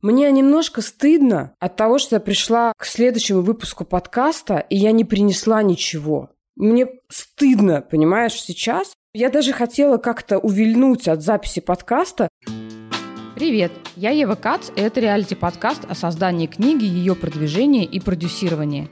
Мне немножко стыдно от того, что я пришла к следующему выпуску подкаста, и я не принесла ничего. Мне стыдно, понимаешь, сейчас. Я даже хотела как-то увильнуть от записи подкаста. Привет, я Ева Кац, и это реалити-подкаст о создании книги, ее продвижении и продюсировании.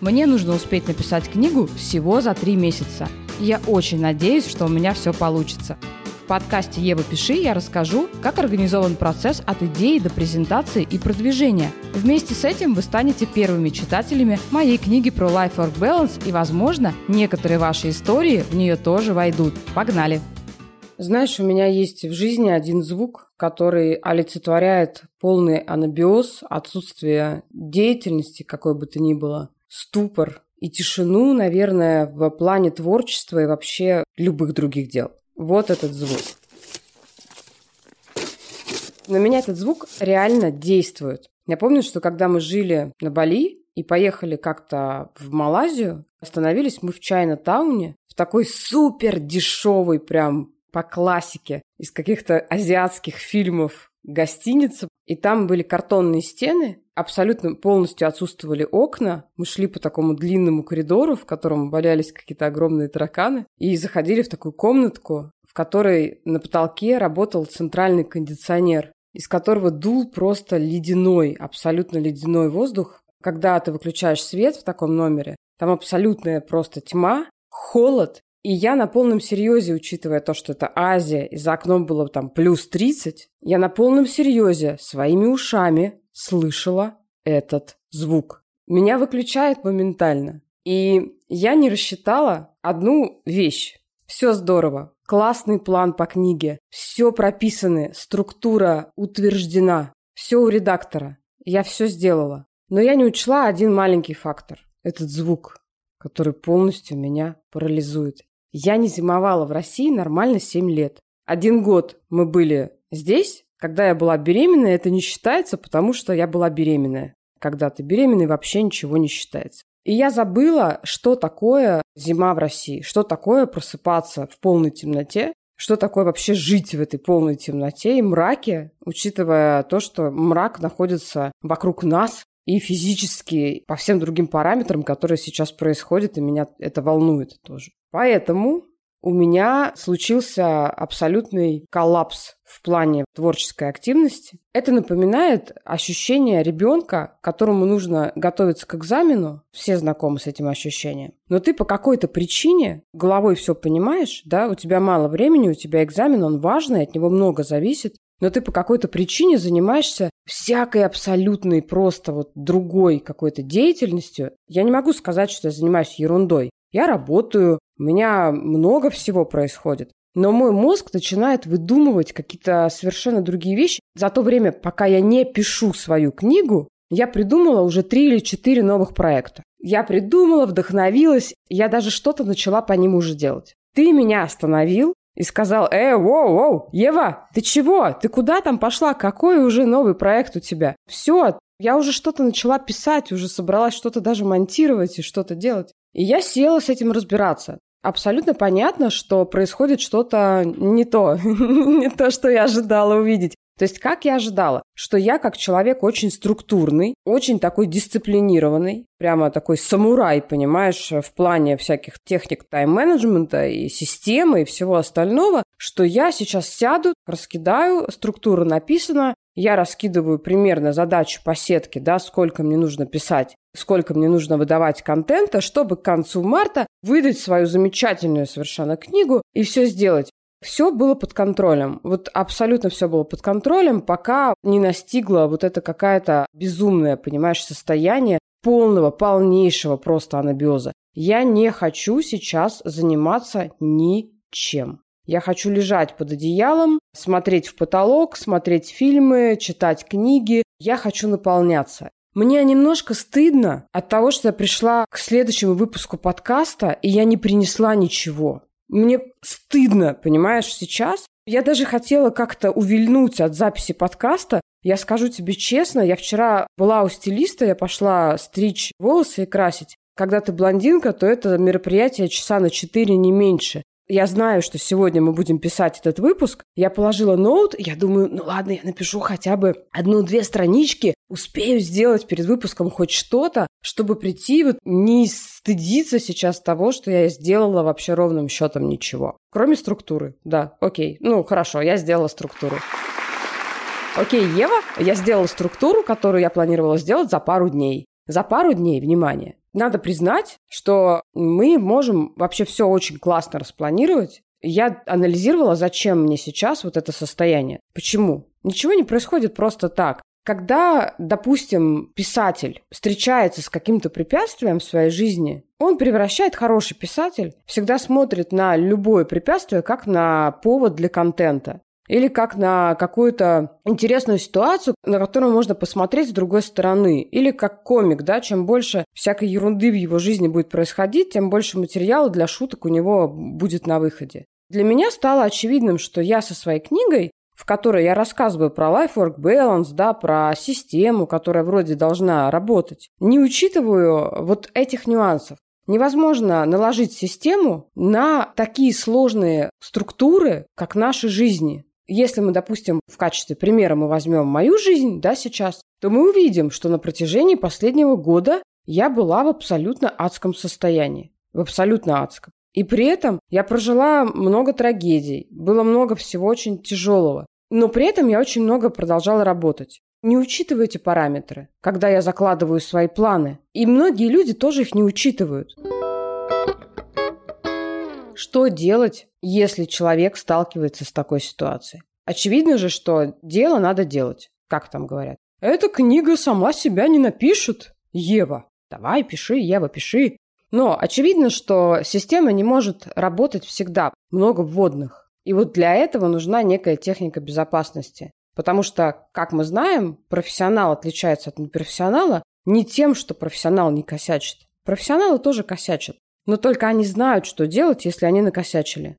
Мне нужно успеть написать книгу всего за три месяца. Я очень надеюсь, что у меня все получится – подкасте «Ева, пиши» я расскажу, как организован процесс от идеи до презентации и продвижения. Вместе с этим вы станете первыми читателями моей книги про Life-Work Balance и, возможно, некоторые ваши истории в нее тоже войдут. Погнали! Знаешь, у меня есть в жизни один звук, который олицетворяет полный анабиоз, отсутствие деятельности, какой бы то ни было, ступор и тишину, наверное, в плане творчества и вообще любых других дел. Вот этот звук. На меня этот звук реально действует. Я помню, что когда мы жили на Бали и поехали как-то в Малайзию, остановились мы в Чайна-тауне, в такой супер дешевый прям по классике из каких-то азиатских фильмов гостиница. И там были картонные стены, абсолютно полностью отсутствовали окна. Мы шли по такому длинному коридору, в котором валялись какие-то огромные тараканы, и заходили в такую комнатку, в которой на потолке работал центральный кондиционер, из которого дул просто ледяной, абсолютно ледяной воздух. Когда ты выключаешь свет в таком номере, там абсолютная просто тьма, холод, и я на полном серьезе, учитывая то, что это Азия, и за окном было там плюс 30, я на полном серьезе своими ушами слышала этот звук. Меня выключает моментально. И я не рассчитала одну вещь. Все здорово. Классный план по книге. Все прописано. Структура утверждена. Все у редактора. Я все сделала. Но я не учла один маленький фактор. Этот звук, который полностью меня парализует. Я не зимовала в России нормально 7 лет. Один год мы были здесь, когда я была беременная, это не считается, потому что я была беременная. Когда ты беременный, вообще ничего не считается. И я забыла, что такое зима в России, что такое просыпаться в полной темноте, что такое вообще жить в этой полной темноте и мраке, учитывая то, что мрак находится вокруг нас и физически по всем другим параметрам, которые сейчас происходят, и меня это волнует тоже. Поэтому у меня случился абсолютный коллапс в плане творческой активности. Это напоминает ощущение ребенка, которому нужно готовиться к экзамену. Все знакомы с этим ощущением. Но ты по какой-то причине головой все понимаешь, да, у тебя мало времени, у тебя экзамен, он важный, от него много зависит, но ты по какой-то причине занимаешься всякой абсолютной просто вот другой какой-то деятельностью. Я не могу сказать, что я занимаюсь ерундой. Я работаю, у меня много всего происходит. Но мой мозг начинает выдумывать какие-то совершенно другие вещи. За то время, пока я не пишу свою книгу, я придумала уже три или четыре новых проекта. Я придумала, вдохновилась, я даже что-то начала по ним уже делать. Ты меня остановил и сказал, «Э, воу, воу, Ева, ты чего? Ты куда там пошла? Какой уже новый проект у тебя? Все, я уже что-то начала писать, уже собралась что-то даже монтировать и что-то делать. И я села с этим разбираться. Абсолютно понятно, что происходит что-то не то, не то, что я ожидала увидеть. То есть как я ожидала, что я как человек очень структурный, очень такой дисциплинированный, прямо такой самурай, понимаешь, в плане всяких техник тайм-менеджмента и системы и всего остального, что я сейчас сяду, раскидаю, структура написана, я раскидываю примерно задачу по сетке, да, сколько мне нужно писать, сколько мне нужно выдавать контента, чтобы к концу марта выдать свою замечательную совершенно книгу и все сделать. Все было под контролем. Вот абсолютно все было под контролем, пока не настигла вот это какая-то безумное, понимаешь, состояние полного, полнейшего просто анабиоза. Я не хочу сейчас заниматься ничем. Я хочу лежать под одеялом, смотреть в потолок, смотреть фильмы, читать книги. Я хочу наполняться. Мне немножко стыдно от того, что я пришла к следующему выпуску подкаста, и я не принесла ничего. Мне стыдно, понимаешь, сейчас. Я даже хотела как-то увильнуть от записи подкаста. Я скажу тебе честно, я вчера была у стилиста, я пошла стричь волосы и красить. Когда ты блондинка, то это мероприятие часа на четыре, не меньше. Я знаю, что сегодня мы будем писать этот выпуск, я положила ноут, я думаю, ну ладно, я напишу хотя бы одну-две странички, успею сделать перед выпуском хоть что-то, чтобы прийти вот не стыдиться сейчас того, что я сделала вообще ровным счетом ничего. Кроме структуры. Да, окей. Ну, хорошо, я сделала структуру. Окей, Ева, я сделала структуру, которую я планировала сделать за пару дней. За пару дней, внимание. Надо признать, что мы можем вообще все очень классно распланировать. Я анализировала, зачем мне сейчас вот это состояние. Почему? Ничего не происходит просто так. Когда, допустим, писатель встречается с каким-то препятствием в своей жизни, он превращает, хороший писатель, всегда смотрит на любое препятствие как на повод для контента или как на какую-то интересную ситуацию, на которую можно посмотреть с другой стороны, или как комик, да, чем больше всякой ерунды в его жизни будет происходить, тем больше материала для шуток у него будет на выходе. Для меня стало очевидным, что я со своей книгой, в которой я рассказываю про life-work balance, да, про систему, которая вроде должна работать, не учитываю вот этих нюансов. Невозможно наложить систему на такие сложные структуры, как наши жизни. Если мы, допустим, в качестве примера мы возьмем мою жизнь, да, сейчас, то мы увидим, что на протяжении последнего года я была в абсолютно адском состоянии. В абсолютно адском. И при этом я прожила много трагедий, было много всего очень тяжелого. Но при этом я очень много продолжала работать. Не учитываю эти параметры, когда я закладываю свои планы. И многие люди тоже их не учитывают. Что делать, если человек сталкивается с такой ситуацией? Очевидно же, что дело надо делать. Как там говорят? Эта книга сама себя не напишет. Ева. Давай, пиши, Ева, пиши. Но очевидно, что система не может работать всегда. Много вводных. И вот для этого нужна некая техника безопасности. Потому что, как мы знаем, профессионал отличается от непрофессионала не тем, что профессионал не косячит. Профессионалы тоже косячат. Но только они знают, что делать, если они накосячили.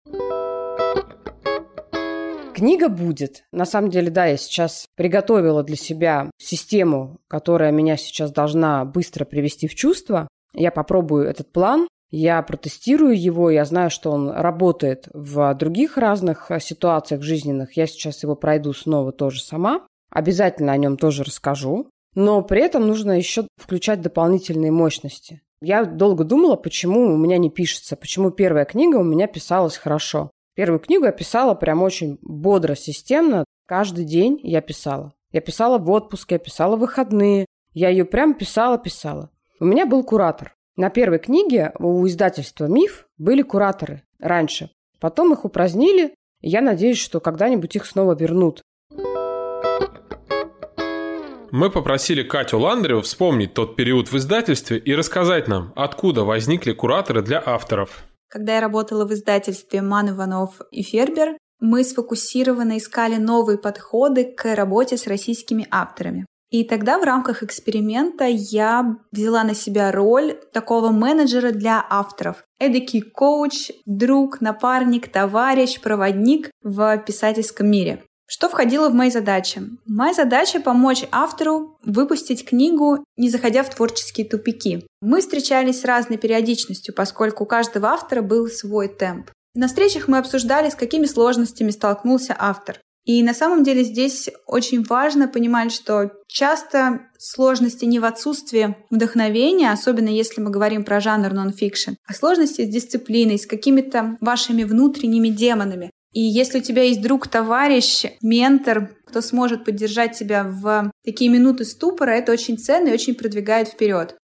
Книга будет. На самом деле, да, я сейчас приготовила для себя систему, которая меня сейчас должна быстро привести в чувство. Я попробую этот план, я протестирую его, я знаю, что он работает в других разных ситуациях жизненных. Я сейчас его пройду снова тоже сама. Обязательно о нем тоже расскажу. Но при этом нужно еще включать дополнительные мощности. Я долго думала, почему у меня не пишется, почему первая книга у меня писалась хорошо. Первую книгу я писала прям очень бодро, системно. Каждый день я писала. Я писала в отпуске, я писала в выходные. Я ее прям писала-писала. У меня был куратор. На первой книге у издательства «Миф» были кураторы раньше. Потом их упразднили. Я надеюсь, что когда-нибудь их снова вернут. Мы попросили Катю Ландреву вспомнить тот период в издательстве и рассказать нам, откуда возникли кураторы для авторов. Когда я работала в издательстве Ман Иванов и Фербер, мы сфокусированно искали новые подходы к работе с российскими авторами. И тогда в рамках эксперимента я взяла на себя роль такого менеджера для авторов. Эдакий коуч, друг, напарник, товарищ, проводник в писательском мире. Что входило в мои задачи? Моя задача — помочь автору выпустить книгу, не заходя в творческие тупики. Мы встречались с разной периодичностью, поскольку у каждого автора был свой темп. На встречах мы обсуждали, с какими сложностями столкнулся автор. И на самом деле здесь очень важно понимать, что часто сложности не в отсутствии вдохновения, особенно если мы говорим про жанр нон-фикшн, а сложности с дисциплиной, с какими-то вашими внутренними демонами. И если у тебя есть друг, товарищ, ментор, кто сможет поддержать тебя в такие минуты ступора, это очень ценно и очень продвигает вперед.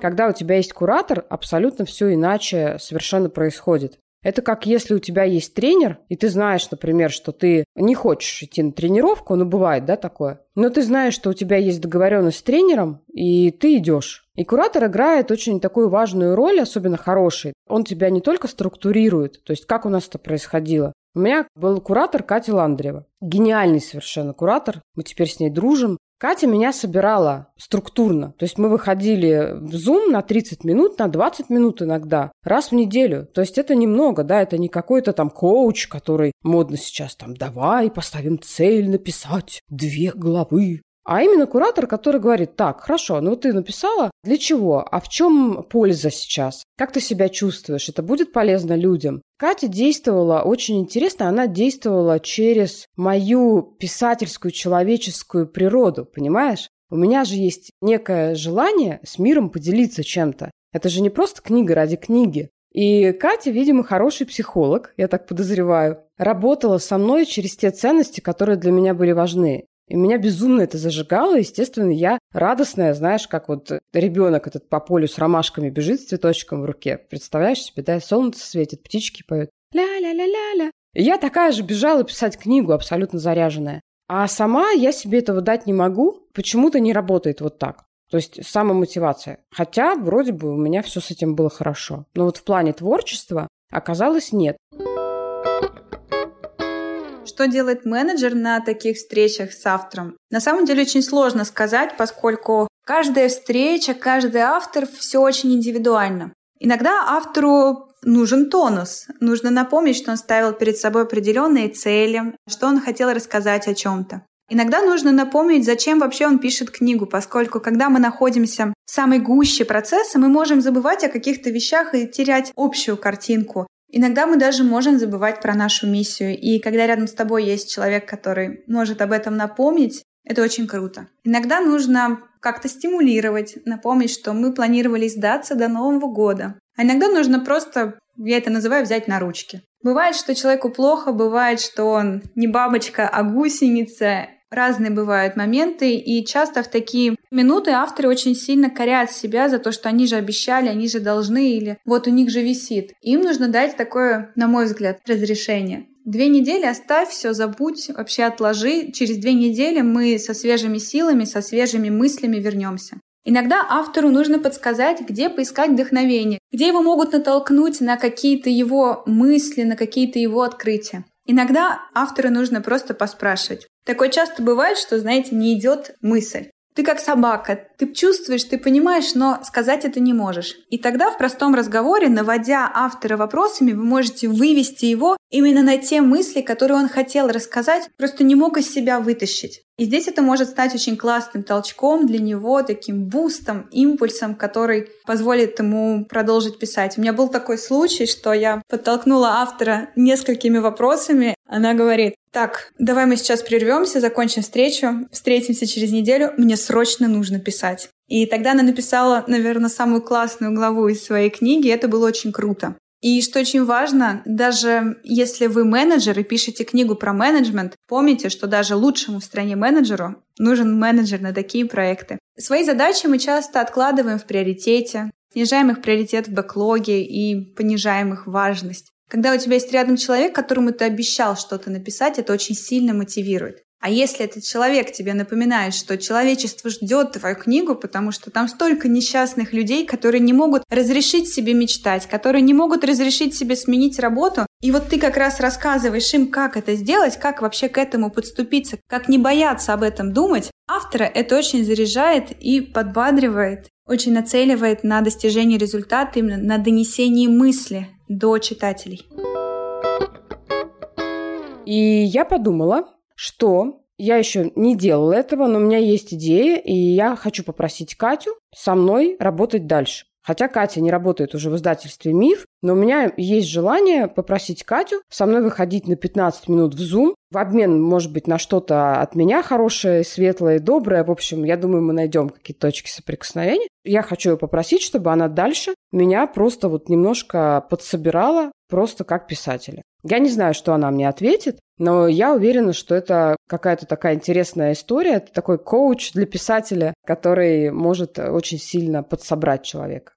Когда у тебя есть куратор, абсолютно все иначе совершенно происходит. Это как если у тебя есть тренер, и ты знаешь, например, что ты не хочешь идти на тренировку, ну бывает, да, такое. Но ты знаешь, что у тебя есть договоренность с тренером, и ты идешь. И куратор играет очень такую важную роль, особенно хороший. Он тебя не только структурирует, то есть как у нас это происходило. У меня был куратор Катя Ландрева. Гениальный совершенно куратор. Мы теперь с ней дружим. Катя меня собирала структурно. То есть мы выходили в Zoom на 30 минут, на 20 минут иногда, раз в неделю. То есть это немного, да, это не какой-то там коуч, который модно сейчас там, давай поставим цель написать две главы а именно куратор, который говорит, так, хорошо, ну ты написала, для чего, а в чем польза сейчас, как ты себя чувствуешь, это будет полезно людям. Катя действовала очень интересно, она действовала через мою писательскую человеческую природу, понимаешь? У меня же есть некое желание с миром поделиться чем-то. Это же не просто книга ради книги. И Катя, видимо, хороший психолог, я так подозреваю, работала со мной через те ценности, которые для меня были важны. И меня безумно это зажигало. Естественно, я радостная, знаешь, как вот ребенок этот по полю с ромашками бежит с цветочком в руке. Представляешь себе, да, солнце светит, птички поют. Ля-ля-ля-ля-ля. И я такая же бежала писать книгу, абсолютно заряженная. А сама я себе этого дать не могу. Почему-то не работает вот так. То есть самомотивация. Хотя вроде бы у меня все с этим было хорошо. Но вот в плане творчества оказалось нет. Что делает менеджер на таких встречах с автором? На самом деле очень сложно сказать, поскольку каждая встреча, каждый автор все очень индивидуально. Иногда автору нужен тонус. Нужно напомнить, что он ставил перед собой определенные цели, что он хотел рассказать о чем-то. Иногда нужно напомнить, зачем вообще он пишет книгу, поскольку когда мы находимся в самой гуще процесса, мы можем забывать о каких-то вещах и терять общую картинку. Иногда мы даже можем забывать про нашу миссию. И когда рядом с тобой есть человек, который может об этом напомнить, это очень круто. Иногда нужно как-то стимулировать, напомнить, что мы планировали сдаться до Нового года. А иногда нужно просто, я это называю, взять на ручки. Бывает, что человеку плохо, бывает, что он не бабочка, а гусеница, Разные бывают моменты, и часто в такие минуты авторы очень сильно корят себя за то, что они же обещали, они же должны, или вот у них же висит. Им нужно дать такое, на мой взгляд, разрешение. Две недели оставь, все забудь, вообще отложи. Через две недели мы со свежими силами, со свежими мыслями вернемся. Иногда автору нужно подсказать, где поискать вдохновение, где его могут натолкнуть на какие-то его мысли, на какие-то его открытия. Иногда автору нужно просто поспрашивать. Такое часто бывает, что, знаете, не идет мысль. Ты как собака, ты чувствуешь, ты понимаешь, но сказать это не можешь. И тогда в простом разговоре, наводя автора вопросами, вы можете вывести его именно на те мысли, которые он хотел рассказать, просто не мог из себя вытащить. И здесь это может стать очень классным толчком для него, таким бустом, импульсом, который позволит ему продолжить писать. У меня был такой случай, что я подтолкнула автора несколькими вопросами. Она говорит, так, давай мы сейчас прервемся, закончим встречу, встретимся через неделю, мне срочно нужно писать. И тогда она написала, наверное, самую классную главу из своей книги, это было очень круто. И что очень важно, даже если вы менеджер и пишете книгу про менеджмент, помните, что даже лучшему в стране менеджеру нужен менеджер на такие проекты. Свои задачи мы часто откладываем в приоритете, снижаем их приоритет в бэклоге и понижаем их важность. Когда у тебя есть рядом человек, которому ты обещал что-то написать, это очень сильно мотивирует. А если этот человек тебе напоминает, что человечество ждет твою книгу, потому что там столько несчастных людей, которые не могут разрешить себе мечтать, которые не могут разрешить себе сменить работу, и вот ты как раз рассказываешь им, как это сделать, как вообще к этому подступиться, как не бояться об этом думать, автора это очень заряжает и подбадривает, очень нацеливает на достижение результата, именно на донесение мысли до читателей. И я подумала, что я еще не делала этого, но у меня есть идея, и я хочу попросить Катю со мной работать дальше. Хотя Катя не работает уже в издательстве «Миф», но у меня есть желание попросить Катю со мной выходить на 15 минут в Zoom, в обмен, может быть, на что-то от меня хорошее, светлое, доброе. В общем, я думаю, мы найдем какие-то точки соприкосновения. Я хочу ее попросить, чтобы она дальше меня просто вот немножко подсобирала, просто как писателя. Я не знаю, что она мне ответит, но я уверена, что это какая-то такая интересная история. Это такой коуч для писателя, который может очень сильно подсобрать человека.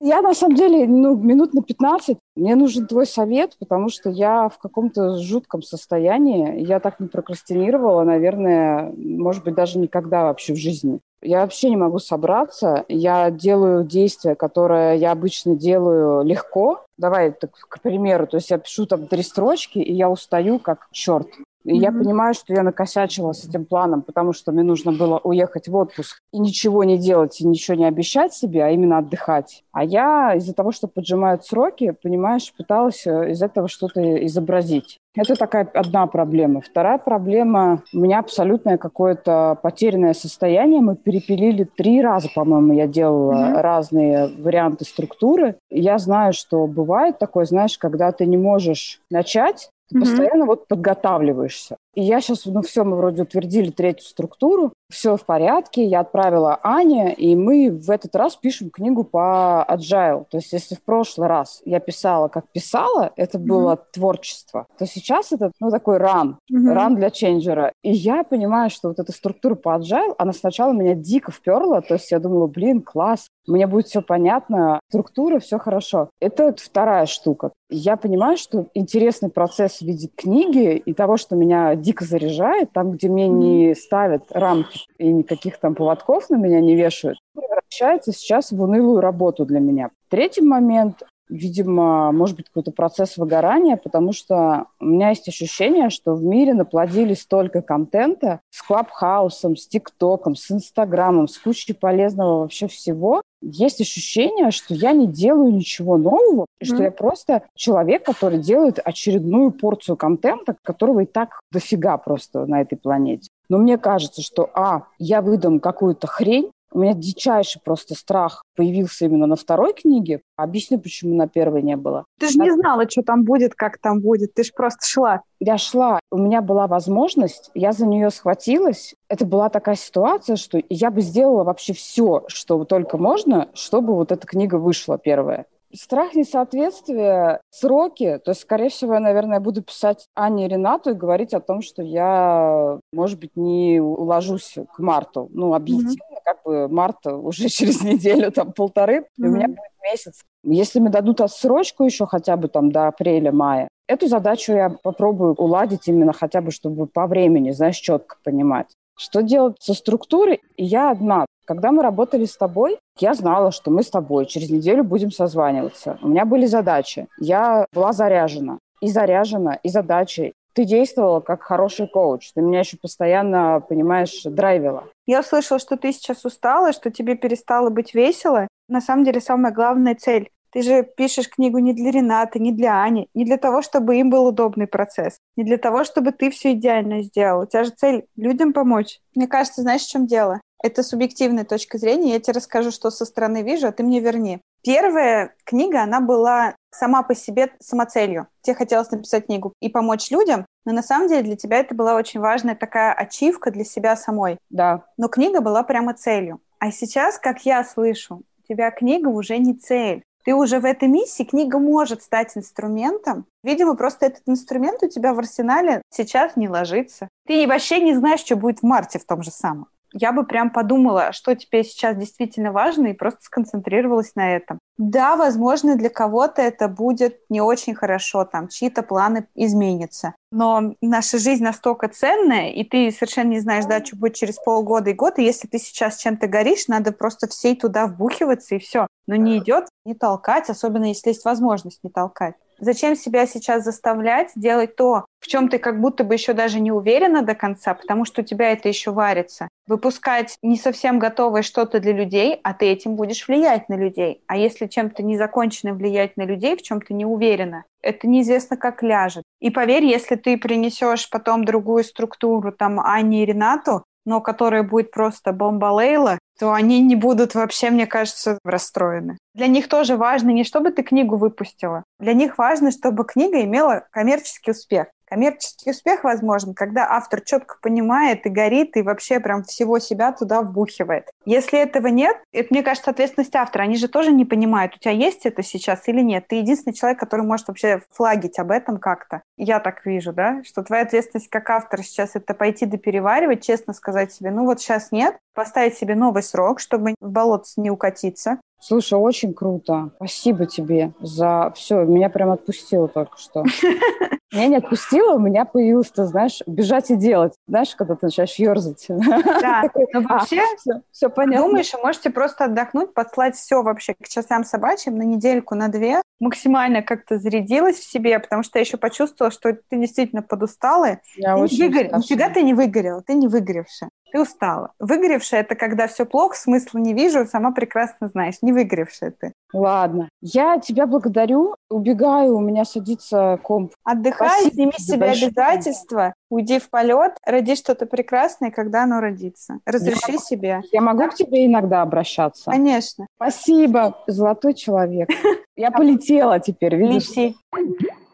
Я, на самом деле, ну, минут на 15. Мне нужен твой совет, потому что я в каком-то жутком состоянии. Я так не прокрастинировала, наверное, может быть, даже никогда вообще в жизни. Я вообще не могу собраться. Я делаю действия, которые я обычно делаю легко. Давай, так, к примеру, то есть я пишу там три строчки, и я устаю как черт. И mm-hmm. я понимаю, что я накосячила с этим планом, потому что мне нужно было уехать в отпуск и ничего не делать, и ничего не обещать себе, а именно отдыхать. А я из-за того, что поджимают сроки, понимаешь, пыталась э, из этого что-то изобразить. Это такая одна проблема. Вторая проблема, у меня абсолютное какое-то потерянное состояние. Мы перепилили три раза, по-моему, я делала mm-hmm. разные варианты структуры. Я знаю, что бывает такое, знаешь, когда ты не можешь начать, ты mm-hmm. постоянно вот подготавливаешься. И я сейчас, ну все, мы вроде утвердили третью структуру, все в порядке, я отправила Ане, и мы в этот раз пишем книгу по agile. То есть если в прошлый раз я писала, как писала, это было mm-hmm. творчество, то сейчас это, ну, такой ран, mm-hmm. ран для ченджера. И я понимаю, что вот эта структура по agile, она сначала меня дико вперла, то есть я думала, блин, класс, мне будет все понятно, структура, все хорошо. Это вторая штука. Я понимаю, что интересный процесс в виде книги и того, что меня дико заряжает, там, где мне не ставят рамки и никаких там поводков на меня не вешают, превращается сейчас в унылую работу для меня. Третий момент видимо, может быть, какой-то процесс выгорания, потому что у меня есть ощущение, что в мире наплодили столько контента с Клабхаусом, с ТикТоком, с Инстаграмом, с кучей полезного вообще всего. Есть ощущение, что я не делаю ничего нового, и что я просто человек, который делает очередную порцию контента, которого и так дофига просто на этой планете. Но мне кажется, что, а, я выдам какую-то хрень, у меня дичайший просто страх появился именно на второй книге. Объясню, почему на первой не было. Ты же на... не знала, что там будет, как там будет. Ты же просто шла. Я шла. У меня была возможность, я за нее схватилась. Это была такая ситуация, что я бы сделала вообще все, что только можно, чтобы вот эта книга вышла первая. Страх несоответствия, сроки. То есть, скорее всего, я, наверное, буду писать Ане и Ренату и говорить о том, что я, может быть, не уложусь к марту. Ну, объективно, mm-hmm. как бы март уже через неделю, там, полторы, mm-hmm. и у меня будет месяц. Если мне дадут отсрочку еще хотя бы там до апреля-мая, эту задачу я попробую уладить именно хотя бы, чтобы по времени, знаешь, четко понимать. Что делать со структурой? Я одна. Когда мы работали с тобой, я знала, что мы с тобой через неделю будем созваниваться. У меня были задачи. Я была заряжена. И заряжена, и задачи. Ты действовала как хороший коуч. Ты меня еще постоянно, понимаешь, драйвила. Я слышала, что ты сейчас устала, что тебе перестало быть весело. На самом деле, самая главная цель ты же пишешь книгу не для Ренаты, не для Ани, не для того, чтобы им был удобный процесс, не для того, чтобы ты все идеально сделал. У тебя же цель людям помочь. Мне кажется, знаешь, в чем дело? Это субъективная точка зрения. Я тебе расскажу, что со стороны вижу, а ты мне верни. Первая книга, она была сама по себе самоцелью. Тебе хотелось написать книгу и помочь людям, но на самом деле для тебя это была очень важная такая ачивка для себя самой. Да. Но книга была прямо целью. А сейчас, как я слышу, у тебя книга уже не цель. Ты уже в этой миссии, книга может стать инструментом. Видимо, просто этот инструмент у тебя в арсенале сейчас не ложится. Ты вообще не знаешь, что будет в марте в том же самом я бы прям подумала, что тебе сейчас действительно важно, и просто сконцентрировалась на этом. Да, возможно, для кого-то это будет не очень хорошо, там чьи-то планы изменятся. Но наша жизнь настолько ценная, и ты совершенно не знаешь, да, что будет через полгода и год, и если ты сейчас чем-то горишь, надо просто всей туда вбухиваться, и все. Но не идет не толкать, особенно если есть возможность не толкать. Зачем себя сейчас заставлять делать то, в чем ты как будто бы еще даже не уверена до конца, потому что у тебя это еще варится. Выпускать не совсем готовое что-то для людей, а ты этим будешь влиять на людей. А если чем-то незаконченным влиять на людей, в чем ты не уверена, это неизвестно как ляжет. И поверь, если ты принесешь потом другую структуру, там, Анне и Ренату, но которая будет просто бомба Лейла, то они не будут вообще, мне кажется, расстроены. Для них тоже важно не чтобы ты книгу выпустила. Для них важно, чтобы книга имела коммерческий успех. Коммерческий успех возможен, когда автор четко понимает и горит, и вообще прям всего себя туда вбухивает. Если этого нет, это, мне кажется, ответственность автора. Они же тоже не понимают, у тебя есть это сейчас или нет. Ты единственный человек, который может вообще флагить об этом как-то. Я так вижу, да, что твоя ответственность как автора сейчас это пойти допереваривать, честно сказать себе, ну вот сейчас нет, поставить себе новый срок, чтобы в болото не укатиться, Слушай, очень круто. Спасибо тебе за все. Меня прям отпустило только что. Меня не отпустило, у меня появилось, ты знаешь, бежать и делать. Знаешь, когда ты начинаешь ерзать. Да, но «А, вообще, все понятно. думаешь, можете просто отдохнуть, послать все вообще к часам собачьим на недельку, на две. Максимально как-то зарядилась в себе, потому что я еще почувствовала, что ты действительно подустала. Я Ты очень не. Нифига ты не выгорела, ты не выгоревшая. Ты устала. Выгоревшая – это когда все плохо, смысла не вижу, сама прекрасно знаешь. Не выгоревшая ты. Ладно. Я тебя благодарю. Убегаю, у меня садится комп. Отдыхай, Спасибо сними с себя большое. обязательства, уйди в полет, роди что-то прекрасное, когда оно родится. Разреши Я- себе. Я могу к тебе иногда обращаться? Конечно. Спасибо, золотой человек. Я полетела теперь, видишь? Лети.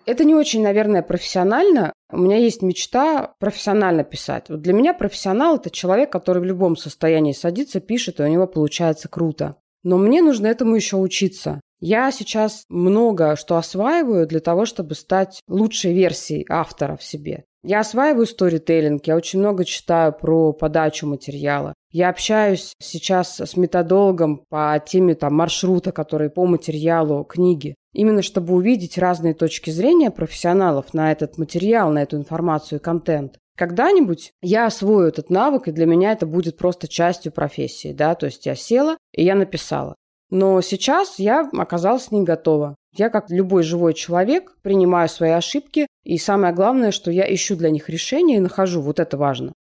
Это не очень, наверное, профессионально. У меня есть мечта профессионально писать. Вот для меня профессионал – это человек, который в любом состоянии садится, пишет, и у него получается круто. Но мне нужно этому еще учиться. Я сейчас много что осваиваю для того, чтобы стать лучшей версией автора в себе. Я осваиваю сторителлинг, я очень много читаю про подачу материала. Я общаюсь сейчас с методологом по теме там, маршрута, который по материалу книги. Именно чтобы увидеть разные точки зрения профессионалов на этот материал, на эту информацию и контент. Когда-нибудь я освою этот навык, и для меня это будет просто частью профессии, да, то есть я села и я написала. Но сейчас я оказалась не готова. Я, как любой живой человек, принимаю свои ошибки, и самое главное, что я ищу для них решение и нахожу. Вот это важно.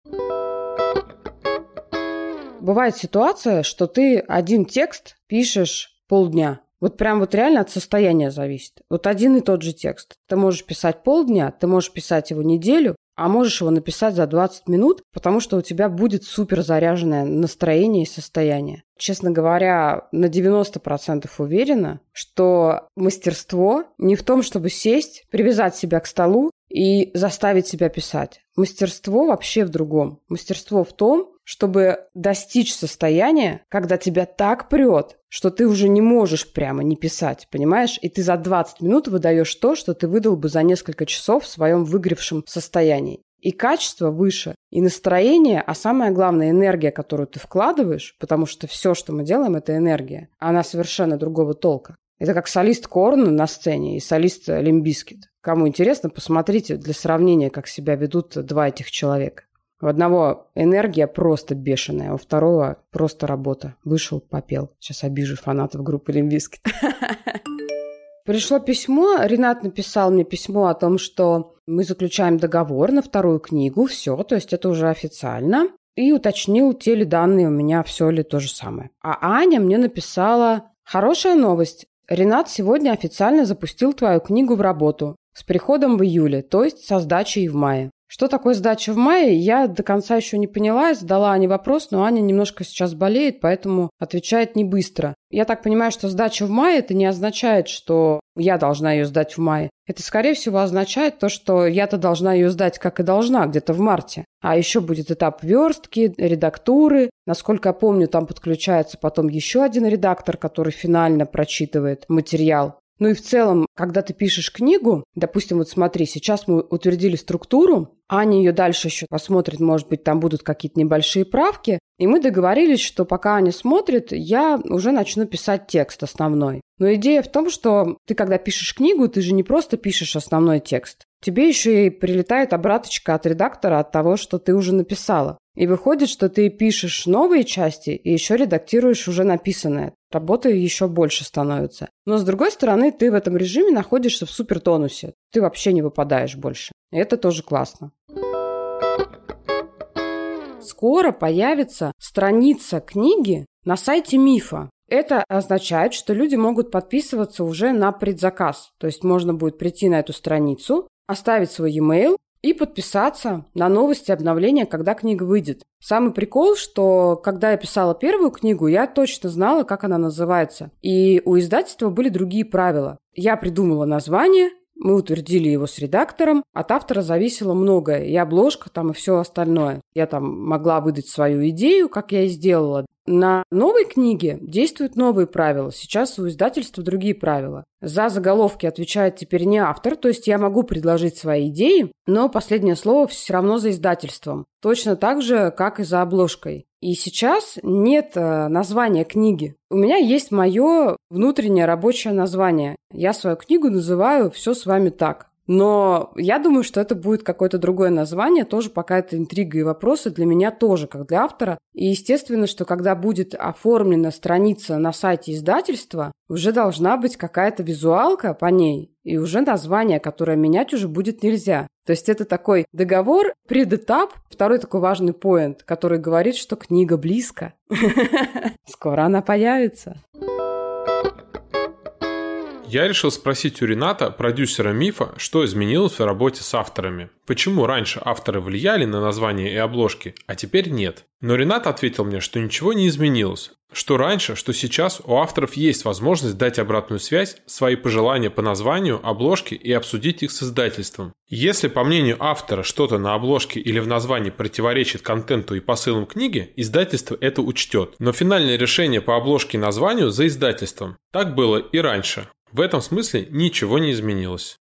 Бывает ситуация, что ты один текст пишешь полдня. Вот прям вот реально от состояния зависит. Вот один и тот же текст. Ты можешь писать полдня, ты можешь писать его неделю, а можешь его написать за 20 минут, потому что у тебя будет супер заряженное настроение и состояние. Честно говоря, на 90% уверена, что мастерство не в том, чтобы сесть, привязать себя к столу и заставить себя писать. Мастерство вообще в другом. Мастерство в том, чтобы достичь состояния, когда тебя так прет, что ты уже не можешь прямо не писать, понимаешь? И ты за 20 минут выдаешь то, что ты выдал бы за несколько часов в своем выгоревшем состоянии. И качество выше, и настроение, а самое главное энергия, которую ты вкладываешь, потому что все, что мы делаем, это энергия. Она совершенно другого толка. Это как солист Korn на сцене и солист Limp Bizkit. Кому интересно, посмотрите для сравнения, как себя ведут два этих человека. У одного энергия просто бешеная, у второго просто работа. Вышел, попел. Сейчас обижу фанатов группы Limp Bizkit. Пришло письмо, Ренат написал мне письмо о том, что мы заключаем договор на вторую книгу, все, то есть это уже официально. И уточнил, те ли данные у меня, все ли то же самое. А Аня мне написала, хорошая новость, Ренат сегодня официально запустил твою книгу в работу с приходом в июле, то есть со сдачей в мае. Что такое сдача в мае, я до конца еще не поняла, задала Ане вопрос, но Аня немножко сейчас болеет, поэтому отвечает не быстро. Я так понимаю, что сдача в мае это не означает, что я должна ее сдать в мае. Это, скорее всего, означает то, что я-то должна ее сдать, как и должна, где-то в марте. А еще будет этап верстки, редактуры. Насколько я помню, там подключается потом еще один редактор, который финально прочитывает материал. Ну и в целом, когда ты пишешь книгу, допустим, вот смотри, сейчас мы утвердили структуру, Аня ее дальше еще посмотрит, может быть, там будут какие-то небольшие правки, и мы договорились, что пока Аня смотрит, я уже начну писать текст основной. Но идея в том, что ты, когда пишешь книгу, ты же не просто пишешь основной текст. Тебе еще и прилетает обраточка от редактора от того, что ты уже написала. И выходит, что ты пишешь новые части и еще редактируешь уже написанное. Работы еще больше становится. Но с другой стороны, ты в этом режиме находишься в супертонусе. Ты вообще не выпадаешь больше. И это тоже классно. Скоро появится страница книги на сайте Мифа. Это означает, что люди могут подписываться уже на предзаказ. То есть можно будет прийти на эту страницу, оставить свой e-mail и подписаться на новости обновления, когда книга выйдет. Самый прикол, что когда я писала первую книгу, я точно знала, как она называется. И у издательства были другие правила. Я придумала название, мы утвердили его с редактором. От автора зависело многое. И обложка там, и все остальное. Я там могла выдать свою идею, как я и сделала. На новой книге действуют новые правила. Сейчас у издательства другие правила. За заголовки отвечает теперь не автор, то есть я могу предложить свои идеи, но последнее слово все равно за издательством. Точно так же, как и за обложкой. И сейчас нет э, названия книги. У меня есть мое внутреннее рабочее название. Я свою книгу называю «Все с вами так». Но я думаю, что это будет какое-то другое название, тоже пока это интрига и вопросы для меня тоже, как для автора. И естественно, что когда будет оформлена страница на сайте издательства, уже должна быть какая-то визуалка по ней, и уже название, которое менять уже будет нельзя. То есть это такой договор, предэтап, второй такой важный поинт, который говорит, что книга близко. Скоро она появится. Я решил спросить у Рената, продюсера «Мифа», что изменилось в работе с авторами. Почему раньше авторы влияли на название и обложки, а теперь нет? Но Ренат ответил мне, что ничего не изменилось. Что раньше, что сейчас у авторов есть возможность дать обратную связь, свои пожелания по названию, обложке и обсудить их с издательством. Если, по мнению автора, что-то на обложке или в названии противоречит контенту и посылам книги, издательство это учтет. Но финальное решение по обложке и названию за издательством. Так было и раньше. В этом смысле ничего не изменилось.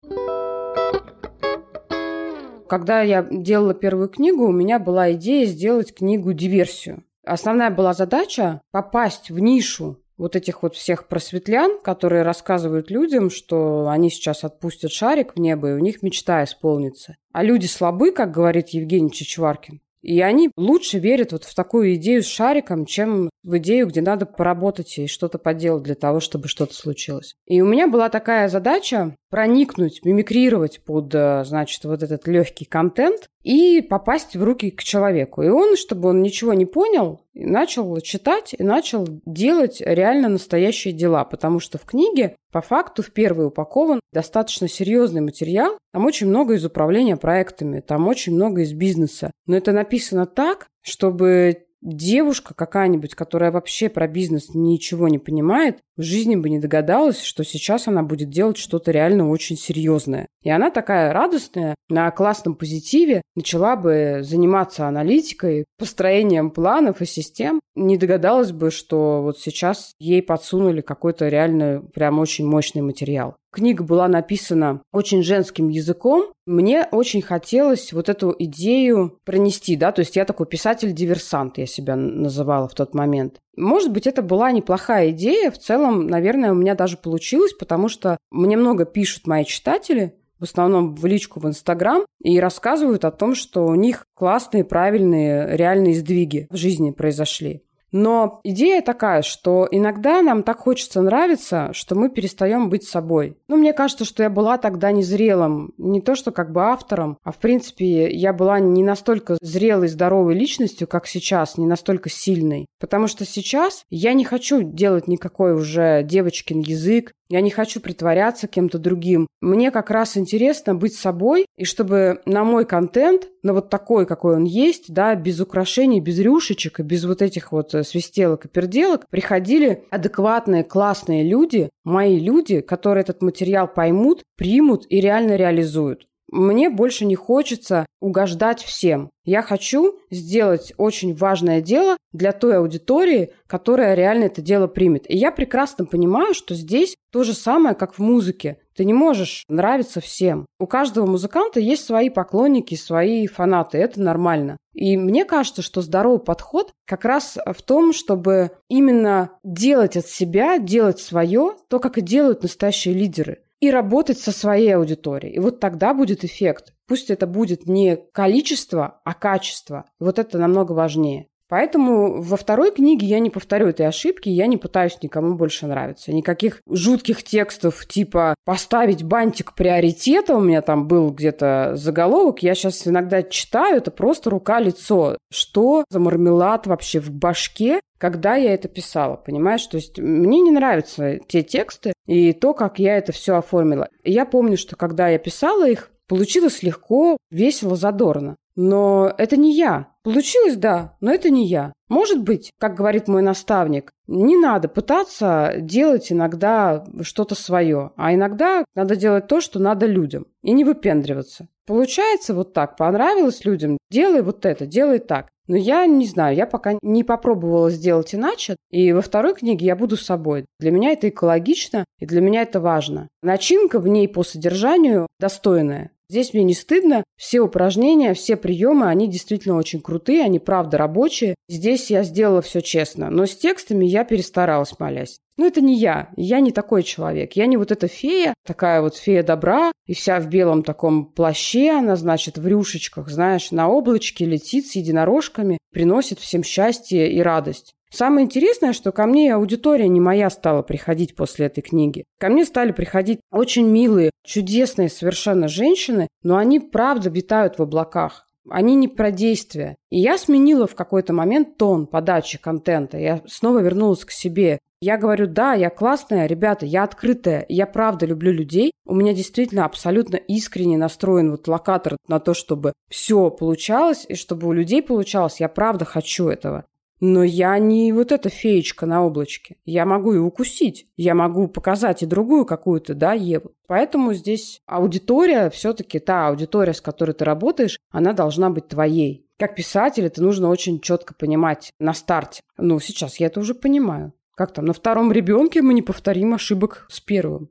Когда я делала первую книгу, у меня была идея сделать книгу-диверсию. Основная была задача попасть в нишу вот этих вот всех просветлян, которые рассказывают людям, что они сейчас отпустят шарик в небо, и у них мечта исполнится. А люди слабы, как говорит Евгений Чичваркин. И они лучше верят вот в такую идею с шариком, чем в идею, где надо поработать и что-то поделать для того, чтобы что-то случилось. И у меня была такая задача проникнуть, мимикрировать под, э, значит, вот этот легкий контент и попасть в руки к человеку. И он, чтобы он ничего не понял, начал читать и начал делать реально настоящие дела, потому что в книге по факту в первый упакован достаточно серьезный материал. Там очень много из управления проектами, там очень много из бизнеса. Но это написано так, чтобы девушка какая-нибудь, которая вообще про бизнес ничего не понимает, в жизни бы не догадалась, что сейчас она будет делать что-то реально очень серьезное. И она такая радостная, на классном позитиве, начала бы заниматься аналитикой, построением планов и систем. Не догадалась бы, что вот сейчас ей подсунули какой-то реально прям очень мощный материал. Книга была написана очень женским языком. Мне очень хотелось вот эту идею пронести, да, то есть я такой писатель-диверсант, я себя называла в тот момент. Может быть, это была неплохая идея. В целом, наверное, у меня даже получилось, потому что мне много пишут мои читатели, в основном в личку в Инстаграм, и рассказывают о том, что у них классные, правильные, реальные сдвиги в жизни произошли. Но идея такая, что иногда нам так хочется нравиться, что мы перестаем быть собой. Ну, мне кажется, что я была тогда незрелым. Не то, что как бы автором, а в принципе я была не настолько зрелой, здоровой личностью, как сейчас, не настолько сильной. Потому что сейчас я не хочу делать никакой уже девочкин язык, я не хочу притворяться кем-то другим. Мне как раз интересно быть собой, и чтобы на мой контент, на вот такой, какой он есть, да, без украшений, без рюшечек и без вот этих вот э, свистелок и перделок, приходили адекватные, классные люди, мои люди, которые этот материал поймут, примут и реально реализуют. Мне больше не хочется угождать всем. Я хочу сделать очень важное дело для той аудитории, которая реально это дело примет. И я прекрасно понимаю, что здесь то же самое, как в музыке. Ты не можешь нравиться всем. У каждого музыканта есть свои поклонники, свои фанаты. Это нормально. И мне кажется, что здоровый подход как раз в том, чтобы именно делать от себя, делать свое, то, как и делают настоящие лидеры и работать со своей аудиторией. И вот тогда будет эффект. Пусть это будет не количество, а качество. И вот это намного важнее. Поэтому во второй книге я не повторю этой ошибки, я не пытаюсь никому больше нравиться. Никаких жутких текстов типа «поставить бантик приоритета», у меня там был где-то заголовок, я сейчас иногда читаю, это просто рука-лицо. Что за мармелад вообще в башке, когда я это писала, понимаешь? То есть мне не нравятся те тексты и то, как я это все оформила. Я помню, что когда я писала их, получилось легко, весело, задорно. Но это не я. Получилось, да, но это не я. Может быть, как говорит мой наставник, не надо пытаться делать иногда что-то свое, а иногда надо делать то, что надо людям, и не выпендриваться. Получается вот так, понравилось людям, делай вот это, делай так. Но я не знаю, я пока не попробовала сделать иначе. И во второй книге я буду собой. Для меня это экологично, и для меня это важно. Начинка в ней по содержанию достойная. Здесь мне не стыдно. Все упражнения, все приемы, они действительно очень крутые, они правда рабочие. Здесь я сделала все честно. Но с текстами я перестаралась, молясь. Но это не я. Я не такой человек. Я не вот эта фея, такая вот фея добра, и вся в белом таком плаще, она, значит, в рюшечках, знаешь, на облачке летит с единорожками, приносит всем счастье и радость. Самое интересное, что ко мне аудитория не моя стала приходить после этой книги. Ко мне стали приходить очень милые, чудесные совершенно женщины, но они правда витают в облаках. Они не про действия. И я сменила в какой-то момент тон подачи контента. Я снова вернулась к себе. Я говорю, да, я классная, ребята, я открытая, я правда люблю людей. У меня действительно абсолютно искренне настроен вот локатор на то, чтобы все получалось, и чтобы у людей получалось. Я правда хочу этого. Но я не вот эта феечка на облачке. Я могу и укусить. Я могу показать и другую какую-то, да, Еву. Поэтому здесь аудитория, все-таки та аудитория, с которой ты работаешь, она должна быть твоей. Как писатель это нужно очень четко понимать на старте. Ну, сейчас я это уже понимаю. Как там, на втором ребенке мы не повторим ошибок с первым.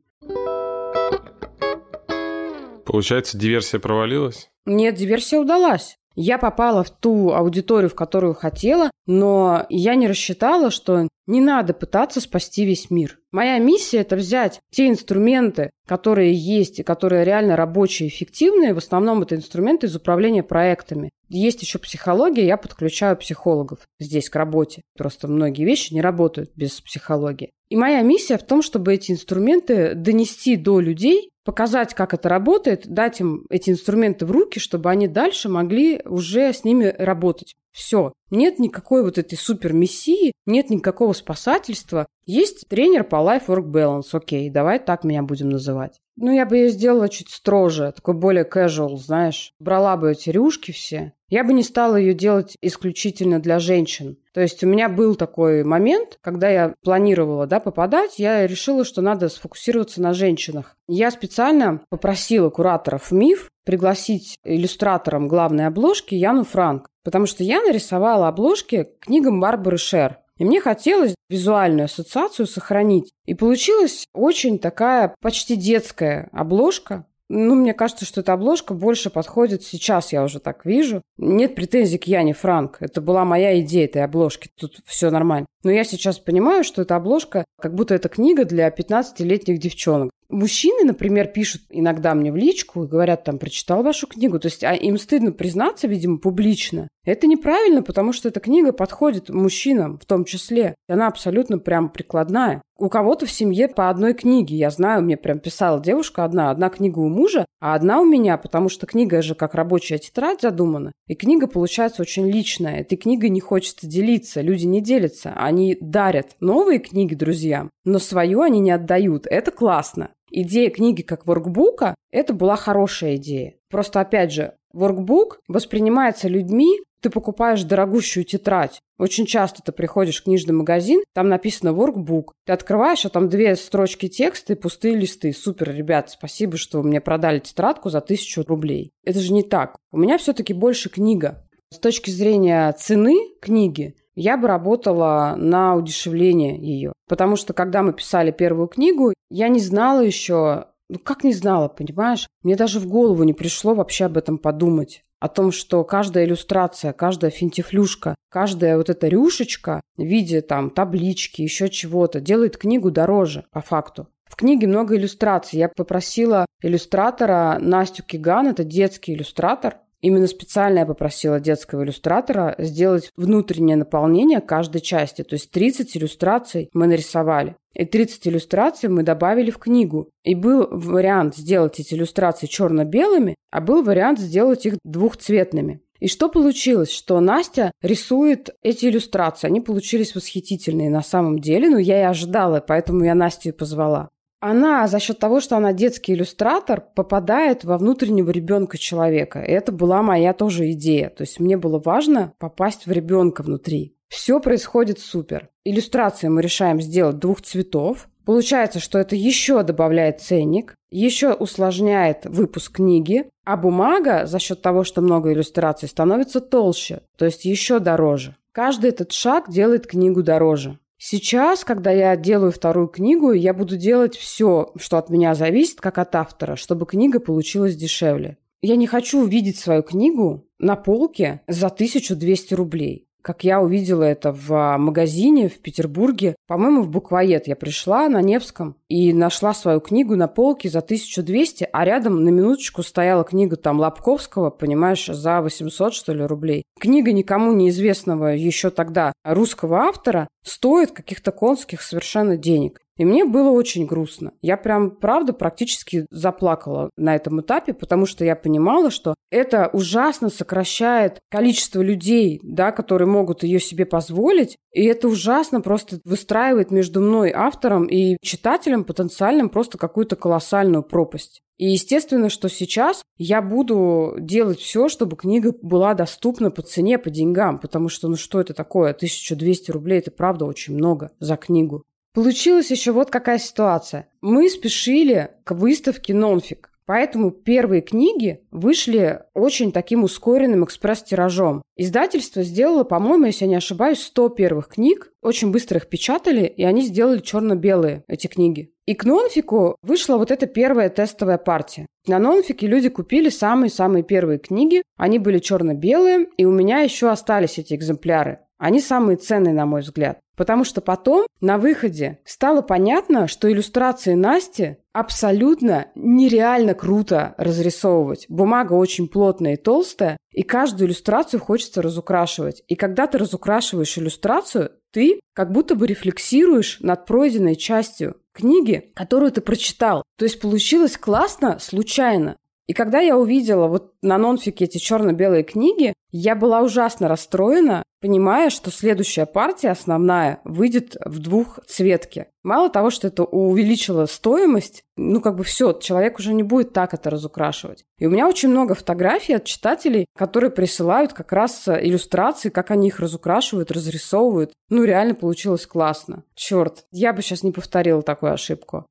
Получается, диверсия провалилась? Нет, диверсия удалась. Я попала в ту аудиторию, в которую хотела, но я не рассчитала, что не надо пытаться спасти весь мир. Моя миссия – это взять те инструменты, которые есть и которые реально рабочие и эффективные. В основном это инструменты из управления проектами. Есть еще психология, я подключаю психологов здесь к работе. Просто многие вещи не работают без психологии. И моя миссия в том, чтобы эти инструменты донести до людей показать, как это работает, дать им эти инструменты в руки, чтобы они дальше могли уже с ними работать. Все. Нет никакой вот этой супер мессии, нет никакого спасательства. Есть тренер по life-work balance. Окей, давай так меня будем называть. Ну, я бы ее сделала чуть строже, такой более casual, знаешь. Брала бы эти рюшки все. Я бы не стала ее делать исключительно для женщин. То есть у меня был такой момент, когда я планировала да, попадать, я решила, что надо сфокусироваться на женщинах. Я специально попросила кураторов МИФ пригласить иллюстратором главной обложки Яну Франк, потому что я нарисовала обложки книгам Барбары Шер. И мне хотелось визуальную ассоциацию сохранить. И получилась очень такая почти детская обложка. Ну, мне кажется, что эта обложка больше подходит сейчас, я уже так вижу. Нет претензий к Яне Франк. Это была моя идея этой обложки. Тут все нормально. Но я сейчас понимаю, что эта обложка, как будто это книга для 15-летних девчонок. Мужчины, например, пишут иногда мне в личку и говорят, там, прочитал вашу книгу. То есть а им стыдно признаться, видимо, публично. Это неправильно, потому что эта книга подходит мужчинам в том числе. Она абсолютно прям прикладная. У кого-то в семье по одной книге. Я знаю, мне прям писала девушка одна. Одна книга у мужа, а одна у меня, потому что книга же как рабочая тетрадь задумана. И книга получается очень личная. Этой книгой не хочется делиться. Люди не делятся. Они дарят новые книги друзьям, но свою они не отдают. Это классно идея книги как воркбука, это была хорошая идея. Просто, опять же, воркбук воспринимается людьми, ты покупаешь дорогущую тетрадь. Очень часто ты приходишь в книжный магазин, там написано workbook. Ты открываешь, а там две строчки текста и пустые листы. Супер, ребят, спасибо, что вы мне продали тетрадку за тысячу рублей. Это же не так. У меня все-таки больше книга. С точки зрения цены книги, я бы работала на удешевление ее. Потому что, когда мы писали первую книгу, я не знала еще, ну как не знала, понимаешь? Мне даже в голову не пришло вообще об этом подумать. О том, что каждая иллюстрация, каждая финтифлюшка, каждая вот эта рюшечка в виде там таблички, еще чего-то, делает книгу дороже, по факту. В книге много иллюстраций. Я попросила иллюстратора Настю Киган, это детский иллюстратор, Именно специально я попросила детского иллюстратора сделать внутреннее наполнение каждой части. То есть 30 иллюстраций мы нарисовали. И 30 иллюстраций мы добавили в книгу. И был вариант сделать эти иллюстрации черно-белыми, а был вариант сделать их двухцветными. И что получилось? Что Настя рисует эти иллюстрации. Они получились восхитительные на самом деле, но я и ожидала, поэтому я Настю и позвала. Она за счет того, что она детский иллюстратор, попадает во внутреннего ребенка человека. И это была моя тоже идея. То есть мне было важно попасть в ребенка внутри. Все происходит супер. Иллюстрации мы решаем сделать двух цветов. Получается, что это еще добавляет ценник, еще усложняет выпуск книги, а бумага за счет того, что много иллюстраций, становится толще, то есть еще дороже. Каждый этот шаг делает книгу дороже. Сейчас, когда я делаю вторую книгу, я буду делать все, что от меня зависит, как от автора, чтобы книга получилась дешевле. Я не хочу увидеть свою книгу на полке за 1200 рублей как я увидела это в а, магазине в Петербурге. По-моему, в буквоед я пришла на Невском и нашла свою книгу на полке за 1200, а рядом на минуточку стояла книга там Лобковского, понимаешь, за 800, что ли, рублей. Книга никому неизвестного еще тогда русского автора стоит каких-то конских совершенно денег. И мне было очень грустно. Я прям, правда, практически заплакала на этом этапе, потому что я понимала, что это ужасно сокращает количество людей, да, которые могут ее себе позволить. И это ужасно просто выстраивает между мной, автором и читателем потенциальным просто какую-то колоссальную пропасть. И естественно, что сейчас я буду делать все, чтобы книга была доступна по цене, по деньгам, потому что, ну что это такое? 1200 рублей – это правда очень много за книгу. Получилась еще вот какая ситуация. Мы спешили к выставке «Нонфик», Поэтому первые книги вышли очень таким ускоренным экспресс-тиражом. Издательство сделало, по-моему, если я не ошибаюсь, 100 первых книг. Очень быстро их печатали, и они сделали черно-белые, эти книги. И к нонфику вышла вот эта первая тестовая партия. На нонфике люди купили самые-самые первые книги. Они были черно-белые, и у меня еще остались эти экземпляры. Они самые ценные, на мой взгляд. Потому что потом на выходе стало понятно, что иллюстрации Насти абсолютно нереально круто разрисовывать. Бумага очень плотная и толстая, и каждую иллюстрацию хочется разукрашивать. И когда ты разукрашиваешь иллюстрацию, ты как будто бы рефлексируешь над пройденной частью книги, которую ты прочитал. То есть получилось классно случайно. И когда я увидела вот на нонфике эти черно-белые книги, я была ужасно расстроена, понимая, что следующая партия, основная, выйдет в двух цветке. Мало того, что это увеличило стоимость, ну как бы все, человек уже не будет так это разукрашивать. И у меня очень много фотографий от читателей, которые присылают как раз иллюстрации, как они их разукрашивают, разрисовывают. Ну реально получилось классно. Черт, я бы сейчас не повторила такую ошибку.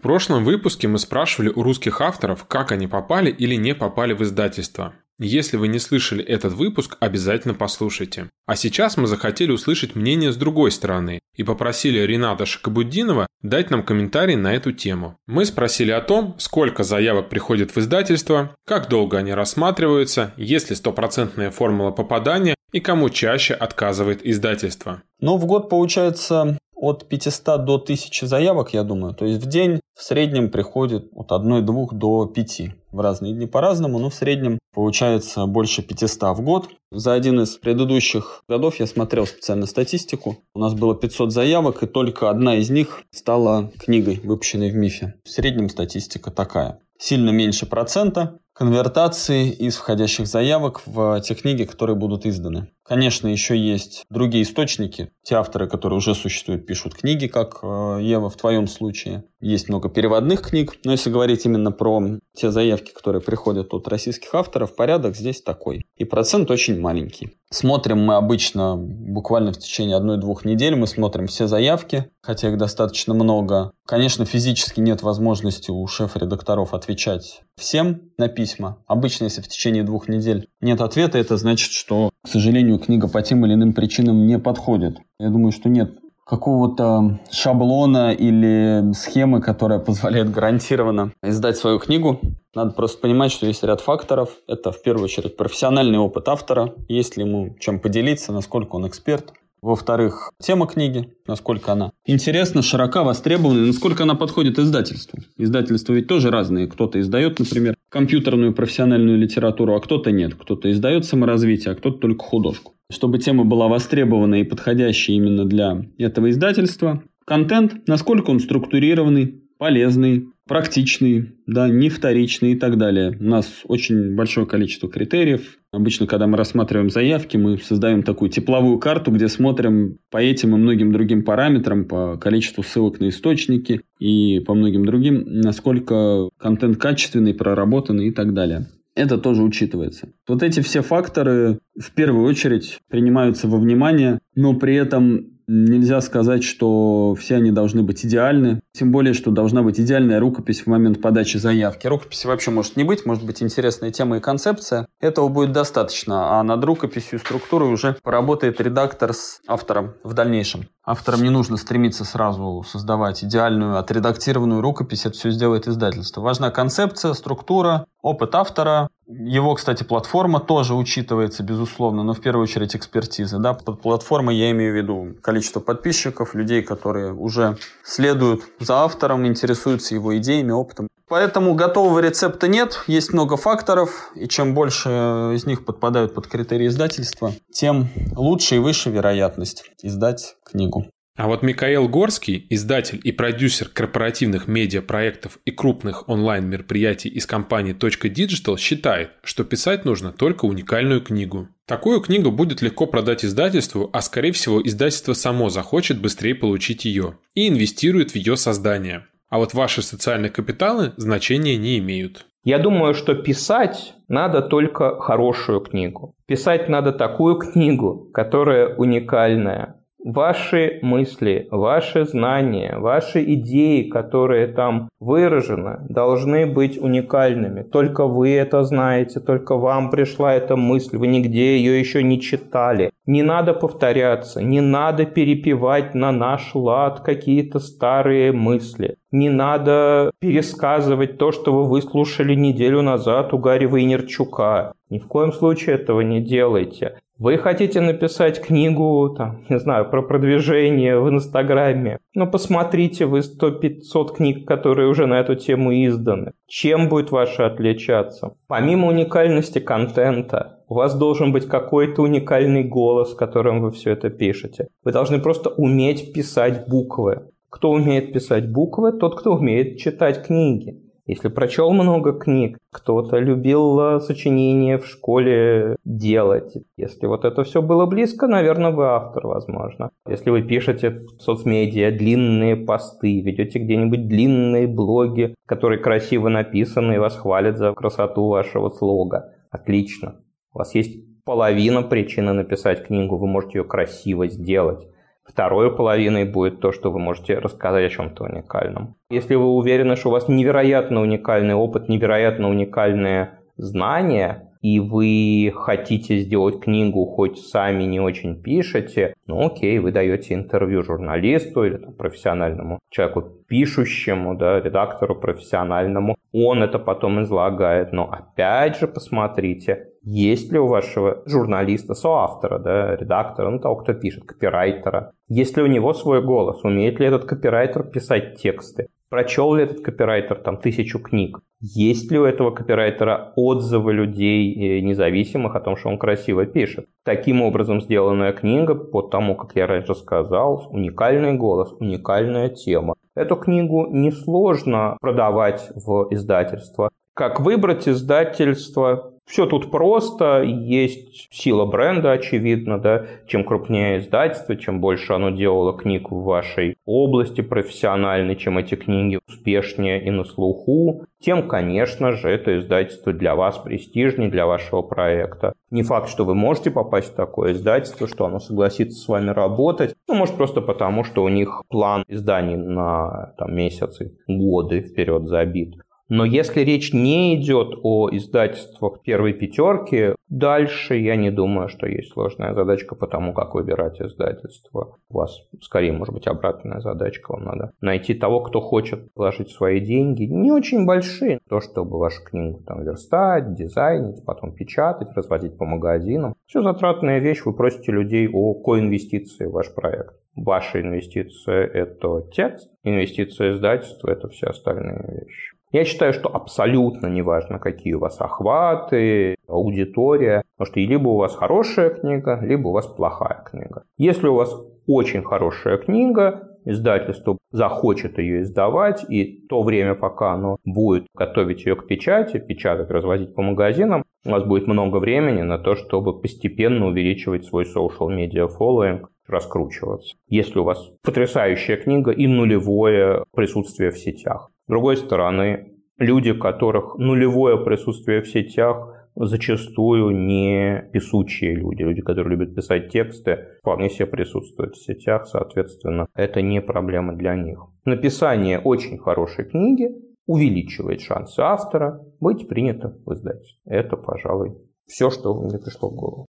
В прошлом выпуске мы спрашивали у русских авторов, как они попали или не попали в издательство. Если вы не слышали этот выпуск, обязательно послушайте. А сейчас мы захотели услышать мнение с другой стороны и попросили Рената Шакабуддинова дать нам комментарий на эту тему. Мы спросили о том, сколько заявок приходит в издательство, как долго они рассматриваются, есть ли стопроцентная формула попадания и кому чаще отказывает издательство. Ну, в год получается от 500 до 1000 заявок, я думаю. То есть в день в среднем приходит от 1-2 до 5. В разные дни по-разному, но в среднем получается больше 500 в год. За один из предыдущих годов я смотрел специально статистику. У нас было 500 заявок, и только одна из них стала книгой, выпущенной в МИФе. В среднем статистика такая. Сильно меньше процента конвертации из входящих заявок в те книги, которые будут изданы. Конечно, еще есть другие источники. Те авторы, которые уже существуют, пишут книги, как э, Ева в твоем случае. Есть много переводных книг. Но если говорить именно про те заявки, которые приходят от российских авторов, порядок здесь такой. И процент очень маленький. Смотрим мы обычно буквально в течение одной-двух недель. Мы смотрим все заявки, хотя их достаточно много. Конечно, физически нет возможности у шеф-редакторов отвечать всем на письма. Обычно, если в течение двух недель нет ответа, это значит, что, к сожалению, книга по тем или иным причинам не подходит. Я думаю, что нет какого-то шаблона или схемы, которая позволяет гарантированно издать свою книгу. Надо просто понимать, что есть ряд факторов. Это в первую очередь профессиональный опыт автора, есть ли ему чем поделиться, насколько он эксперт, во-вторых, тема книги, насколько она интересна, широка, востребована, насколько она подходит издательству. Издательства ведь тоже разные. Кто-то издает, например, компьютерную профессиональную литературу, а кто-то нет. Кто-то издает саморазвитие, а кто-то только художку. Чтобы тема была востребована и подходящая именно для этого издательства, контент, насколько он структурированный, полезный, практичный, да, не вторичный и так далее. У нас очень большое количество критериев. Обычно, когда мы рассматриваем заявки, мы создаем такую тепловую карту, где смотрим по этим и многим другим параметрам, по количеству ссылок на источники и по многим другим, насколько контент качественный, проработанный и так далее. Это тоже учитывается. Вот эти все факторы в первую очередь принимаются во внимание, но при этом Нельзя сказать, что все они должны быть идеальны. Тем более, что должна быть идеальная рукопись в момент подачи заявки. Рукописи вообще может не быть, может быть интересная тема и концепция. Этого будет достаточно, а над рукописью и структурой уже поработает редактор с автором в дальнейшем. Авторам не нужно стремиться сразу создавать идеальную, отредактированную рукопись. Это все сделает издательство. Важна концепция, структура, опыт автора. Его, кстати, платформа тоже учитывается, безусловно, но в первую очередь экспертиза. Да? Под платформой я имею в виду количество подписчиков, людей, которые уже следуют за автором, интересуются его идеями, опытом. Поэтому готового рецепта нет, есть много факторов, и чем больше из них подпадают под критерии издательства, тем лучше и выше вероятность издать книгу. А вот Михаил Горский, издатель и продюсер корпоративных медиапроектов и крупных онлайн-мероприятий из компании Digital, считает, что писать нужно только уникальную книгу. Такую книгу будет легко продать издательству, а скорее всего издательство само захочет быстрее получить ее и инвестирует в ее создание. А вот ваши социальные капиталы значения не имеют. Я думаю, что писать надо только хорошую книгу. Писать надо такую книгу, которая уникальная, Ваши мысли, ваши знания, ваши идеи, которые там выражены, должны быть уникальными. Только вы это знаете, только вам пришла эта мысль, вы нигде ее еще не читали. Не надо повторяться, не надо перепевать на наш лад какие-то старые мысли. Не надо пересказывать то, что вы выслушали неделю назад у Гарри Вейнерчука. Ни в коем случае этого не делайте. Вы хотите написать книгу, там, не знаю, про продвижение в Инстаграме. Ну, посмотрите вы 100-500 книг, которые уже на эту тему изданы. Чем будет ваша отличаться? Помимо уникальности контента, у вас должен быть какой-то уникальный голос, которым вы все это пишете. Вы должны просто уметь писать буквы. Кто умеет писать буквы, тот, кто умеет читать книги. Если прочел много книг, кто-то любил э, сочинения в школе делать. Если вот это все было близко, наверное, вы автор, возможно. Если вы пишете в соцмедиа длинные посты, ведете где-нибудь длинные блоги, которые красиво написаны и вас хвалят за красоту вашего слога. Отлично. У вас есть половина причины написать книгу, вы можете ее красиво сделать. Второй половиной будет то, что вы можете рассказать о чем-то уникальном. Если вы уверены, что у вас невероятно уникальный опыт, невероятно уникальные знания, и вы хотите сделать книгу, хоть сами не очень пишете, ну окей, вы даете интервью журналисту или там, профессиональному человеку, пишущему, да, редактору профессиональному, он это потом излагает, но опять же посмотрите, есть ли у вашего журналиста, соавтора, да, редактора, ну, того, кто пишет, копирайтера, есть ли у него свой голос, умеет ли этот копирайтер писать тексты, прочел ли этот копирайтер там тысячу книг, есть ли у этого копирайтера отзывы людей э, независимых о том, что он красиво пишет. Таким образом сделанная книга, по тому, как я раньше сказал, уникальный голос, уникальная тема. Эту книгу несложно продавать в издательство. Как выбрать издательство? Все тут просто, есть сила бренда, очевидно, да. Чем крупнее издательство, чем больше оно делало книг в вашей области профессиональной, чем эти книги успешнее и на слуху, тем, конечно же, это издательство для вас престижнее, для вашего проекта. Не факт, что вы можете попасть в такое издательство, что оно согласится с вами работать, ну, может, просто потому, что у них план изданий на там, месяцы, годы вперед забит. Но если речь не идет о издательствах первой пятерки, дальше я не думаю, что есть сложная задачка по тому, как выбирать издательство. У вас скорее может быть обратная задачка. Вам надо найти того, кто хочет вложить свои деньги. Не очень большие. То, чтобы вашу книгу там верстать, дизайнить, потом печатать, разводить по магазинам. Все затратная вещь. Вы просите людей о коинвестиции в ваш проект. Ваша инвестиция – это текст, инвестиция издательства – это все остальные вещи. Я считаю, что абсолютно неважно, какие у вас охваты, аудитория, потому что либо у вас хорошая книга, либо у вас плохая книга. Если у вас очень хорошая книга, издательство захочет ее издавать, и то время, пока оно будет готовить ее к печати, печатать, развозить по магазинам, у вас будет много времени на то, чтобы постепенно увеличивать свой social media following, раскручиваться. Если у вас потрясающая книга и нулевое присутствие в сетях. С другой стороны, люди, которых нулевое присутствие в сетях, зачастую не писучие люди. Люди, которые любят писать тексты, вполне себе присутствуют в сетях, соответственно, это не проблема для них. Написание очень хорошей книги увеличивает шансы автора быть принятым в издательстве. Это, пожалуй, все, что мне пришло в голову.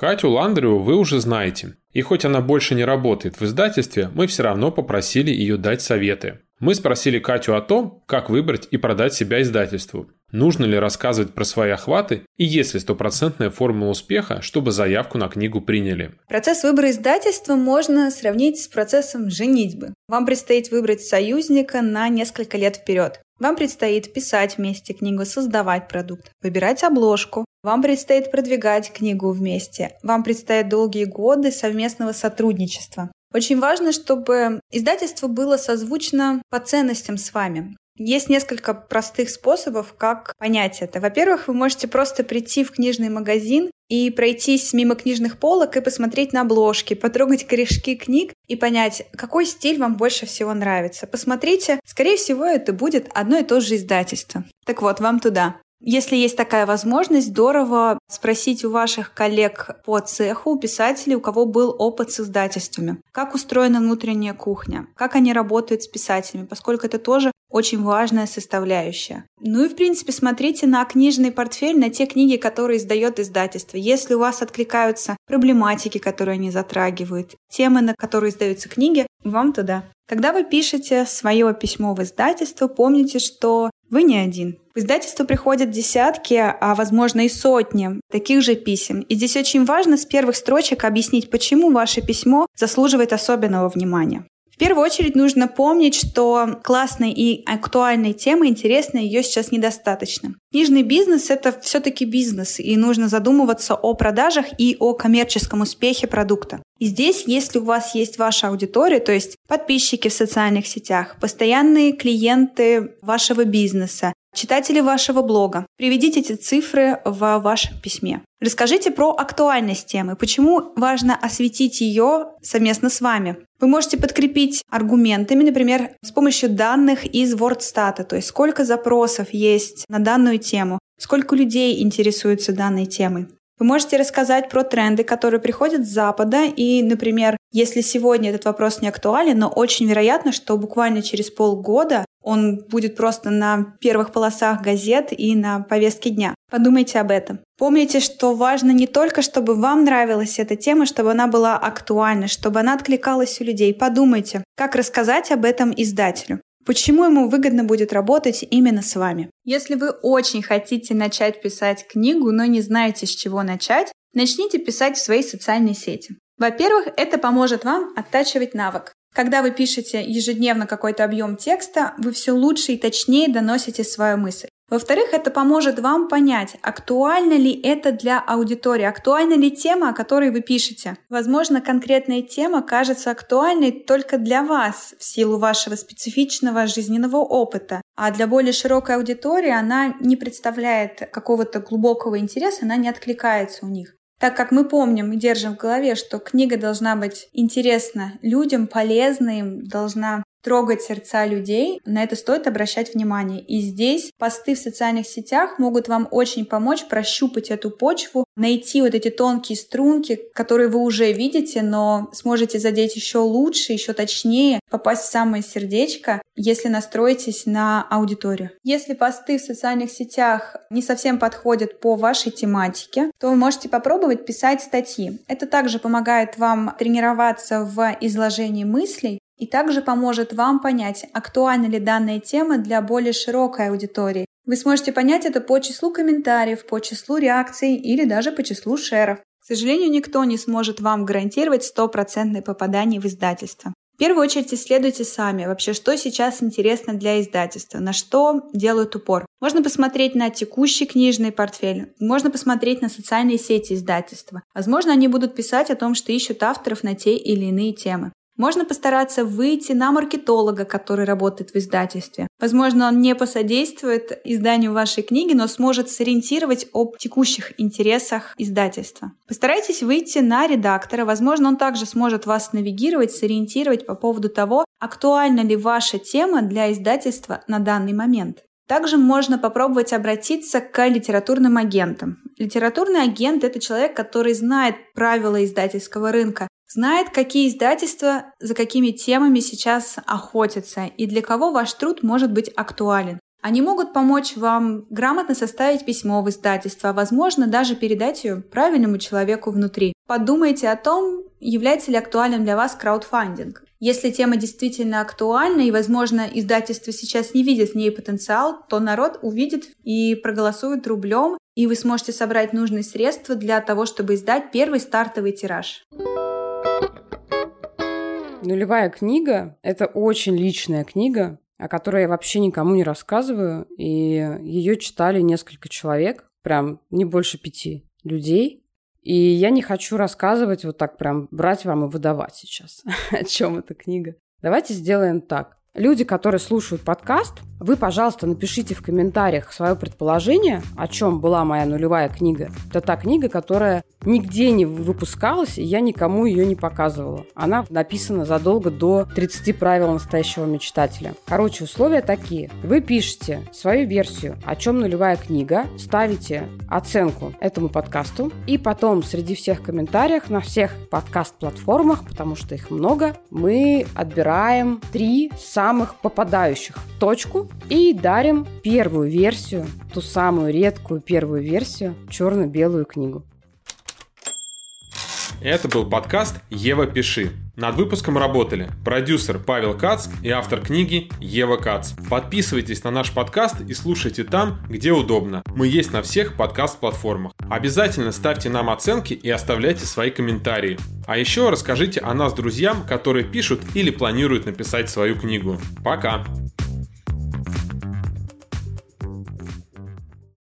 Катю Ландреву вы уже знаете. И хоть она больше не работает в издательстве, мы все равно попросили ее дать советы. Мы спросили Катю о том, как выбрать и продать себя издательству. Нужно ли рассказывать про свои охваты и есть ли стопроцентная формула успеха, чтобы заявку на книгу приняли? Процесс выбора издательства можно сравнить с процессом женитьбы. Вам предстоит выбрать союзника на несколько лет вперед. Вам предстоит писать вместе книгу, создавать продукт, выбирать обложку. Вам предстоит продвигать книгу вместе. Вам предстоят долгие годы совместного сотрудничества. Очень важно, чтобы издательство было созвучно по ценностям с вами. Есть несколько простых способов, как понять это. Во-первых, вы можете просто прийти в книжный магазин и пройтись мимо книжных полок и посмотреть на обложки, потрогать корешки книг и понять, какой стиль вам больше всего нравится. Посмотрите, скорее всего, это будет одно и то же издательство. Так вот, вам туда. Если есть такая возможность, здорово спросить у ваших коллег по цеху, писателей, у кого был опыт с издательствами. Как устроена внутренняя кухня, как они работают с писателями, поскольку это тоже очень важная составляющая. Ну и, в принципе, смотрите на книжный портфель, на те книги, которые издает издательство. Если у вас откликаются проблематики, которые они затрагивают, темы, на которые издаются книги, вам туда. Когда вы пишете свое письмо в издательство, помните, что вы не один. В издательство приходят десятки, а возможно и сотни таких же писем. И здесь очень важно с первых строчек объяснить, почему ваше письмо заслуживает особенного внимания. Первую очередь нужно помнить, что классной и актуальной темы, интересной, ее сейчас недостаточно. Книжный бизнес — это все-таки бизнес, и нужно задумываться о продажах и о коммерческом успехе продукта. И здесь, если у вас есть ваша аудитория, то есть подписчики в социальных сетях, постоянные клиенты вашего бизнеса, читатели вашего блога, приведите эти цифры в вашем письме. Расскажите про актуальность темы, почему важно осветить ее совместно с вами. Вы можете подкрепить аргументами, например, с помощью данных из WordStat, то есть сколько запросов есть на данную тему, сколько людей интересуются данной темой. Вы можете рассказать про тренды, которые приходят с Запада. И, например, если сегодня этот вопрос не актуален, но очень вероятно, что буквально через полгода он будет просто на первых полосах газет и на повестке дня. Подумайте об этом. Помните, что важно не только, чтобы вам нравилась эта тема, чтобы она была актуальна, чтобы она откликалась у людей. Подумайте, как рассказать об этом издателю. Почему ему выгодно будет работать именно с вами? Если вы очень хотите начать писать книгу, но не знаете, с чего начать, начните писать в своей социальной сети. Во-первых, это поможет вам оттачивать навык. Когда вы пишете ежедневно какой-то объем текста, вы все лучше и точнее доносите свою мысль. Во-вторых, это поможет вам понять, актуальна ли это для аудитории, актуальна ли тема, о которой вы пишете. Возможно, конкретная тема кажется актуальной только для вас в силу вашего специфичного жизненного опыта, а для более широкой аудитории она не представляет какого-то глубокого интереса, она не откликается у них. Так как мы помним и держим в голове, что книга должна быть интересна людям, полезна им, должна трогать сердца людей, на это стоит обращать внимание. И здесь посты в социальных сетях могут вам очень помочь прощупать эту почву, найти вот эти тонкие струнки, которые вы уже видите, но сможете задеть еще лучше, еще точнее, попасть в самое сердечко, если настроитесь на аудиторию. Если посты в социальных сетях не совсем подходят по вашей тематике, то вы можете попробовать писать статьи. Это также помогает вам тренироваться в изложении мыслей, и также поможет вам понять, актуальна ли данная тема для более широкой аудитории. Вы сможете понять это по числу комментариев, по числу реакций или даже по числу шеров. К сожалению, никто не сможет вам гарантировать стопроцентное попадание в издательство. первую очередь исследуйте сами вообще, что сейчас интересно для издательства, на что делают упор. Можно посмотреть на текущий книжный портфель, можно посмотреть на социальные сети издательства. Возможно, они будут писать о том, что ищут авторов на те или иные темы. Можно постараться выйти на маркетолога, который работает в издательстве. Возможно, он не посодействует изданию вашей книги, но сможет сориентировать об текущих интересах издательства. Постарайтесь выйти на редактора. Возможно, он также сможет вас навигировать, сориентировать по поводу того, актуальна ли ваша тема для издательства на данный момент. Также можно попробовать обратиться к литературным агентам. Литературный агент – это человек, который знает правила издательского рынка, знает, какие издательства за какими темами сейчас охотятся и для кого ваш труд может быть актуален. Они могут помочь вам грамотно составить письмо в издательство, а возможно даже передать ее правильному человеку внутри. Подумайте о том, является ли актуальным для вас краудфандинг. Если тема действительно актуальна и, возможно, издательство сейчас не видит в ней потенциал, то народ увидит и проголосует рублем, и вы сможете собрать нужные средства для того, чтобы издать первый стартовый тираж. Нулевая книга – это очень личная книга, о которой я вообще никому не рассказываю, и ее читали несколько человек, прям не больше пяти людей. И я не хочу рассказывать вот так прям брать вам и выдавать сейчас, о чем эта книга. Давайте сделаем так. Люди, которые слушают подкаст, вы, пожалуйста, напишите в комментариях свое предположение, о чем была моя нулевая книга. Это та книга, которая нигде не выпускалась, и я никому ее не показывала. Она написана задолго до 30 правил настоящего мечтателя. Короче, условия такие. Вы пишете свою версию, о чем нулевая книга, ставите оценку этому подкасту, и потом среди всех комментариев на всех подкаст-платформах, потому что их много, мы отбираем три самых попадающих в точку и дарим первую версию, ту самую редкую первую версию, черно-белую книгу. Это был подкаст «Ева, пиши». Над выпуском работали продюсер Павел Кац и автор книги Ева Кац. Подписывайтесь на наш подкаст и слушайте там, где удобно. Мы есть на всех подкаст-платформах. Обязательно ставьте нам оценки и оставляйте свои комментарии. А еще расскажите о нас друзьям, которые пишут или планируют написать свою книгу. Пока!